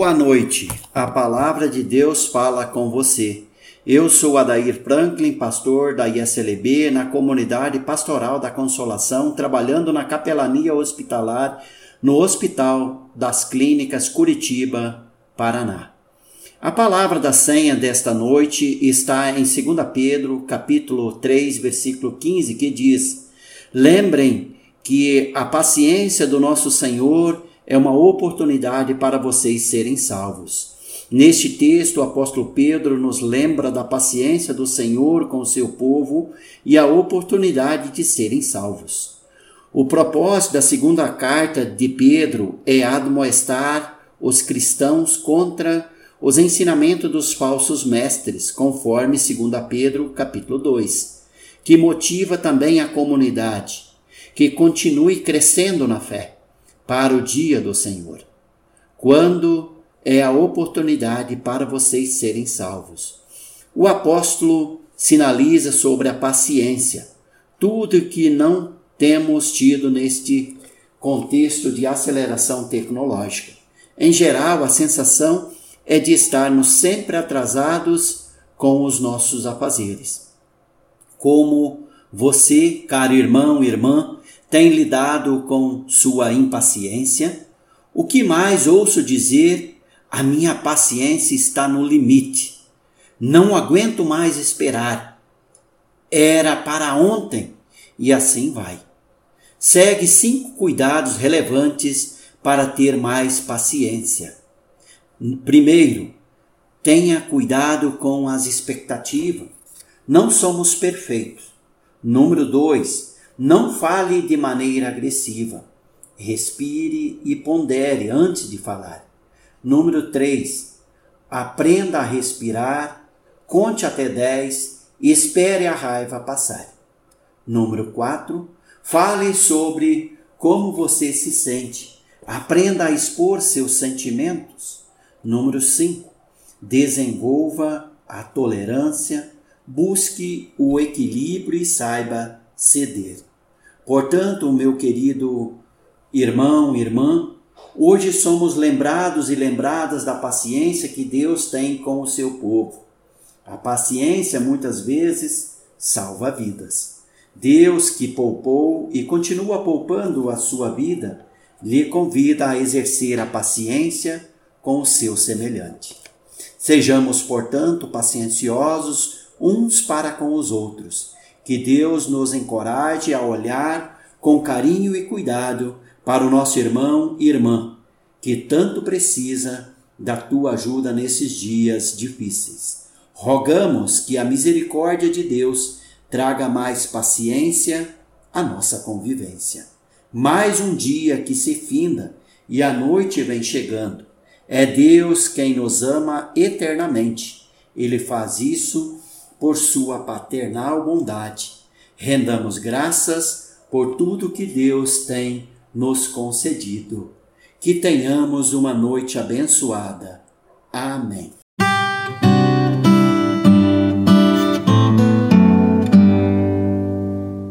Boa noite. A palavra de Deus fala com você. Eu sou Adair Franklin, pastor da ISLB na comunidade pastoral da Consolação, trabalhando na capelania hospitalar no Hospital das Clínicas Curitiba, Paraná. A palavra da senha desta noite está em 2 Pedro, capítulo 3, versículo 15, que diz: Lembrem que a paciência do nosso Senhor é uma oportunidade para vocês serem salvos. Neste texto, o apóstolo Pedro nos lembra da paciência do Senhor com o seu povo e a oportunidade de serem salvos. O propósito da segunda carta de Pedro é admoestar os cristãos contra os ensinamentos dos falsos mestres, conforme 2 Pedro capítulo 2, que motiva também a comunidade que continue crescendo na fé para o dia do Senhor, quando é a oportunidade para vocês serem salvos. O apóstolo sinaliza sobre a paciência, tudo que não temos tido neste contexto de aceleração tecnológica. Em geral, a sensação é de estarmos sempre atrasados com os nossos afazeres. Como você, caro irmão, irmã, tem lidado com sua impaciência? O que mais ouço dizer? A minha paciência está no limite. Não aguento mais esperar. Era para ontem. E assim vai. Segue cinco cuidados relevantes para ter mais paciência. Primeiro, tenha cuidado com as expectativas. Não somos perfeitos. Número dois, não fale de maneira agressiva. Respire e pondere antes de falar. Número 3. Aprenda a respirar, conte até 10 e espere a raiva passar. Número 4. Fale sobre como você se sente. Aprenda a expor seus sentimentos. Número 5. Desenvolva a tolerância, busque o equilíbrio e saiba ceder. Portanto, meu querido irmão, irmã, hoje somos lembrados e lembradas da paciência que Deus tem com o seu povo. A paciência muitas vezes salva vidas. Deus que poupou e continua poupando a sua vida, lhe convida a exercer a paciência com o seu semelhante. Sejamos, portanto, pacienciosos uns para com os outros que Deus nos encoraje a olhar com carinho e cuidado para o nosso irmão e irmã, que tanto precisa da tua ajuda nesses dias difíceis. Rogamos que a misericórdia de Deus traga mais paciência à nossa convivência. Mais um dia que se finda e a noite vem chegando. É Deus quem nos ama eternamente. Ele faz isso por sua paternal bondade. Rendamos graças por tudo que Deus tem nos concedido. Que tenhamos uma noite abençoada. Amém.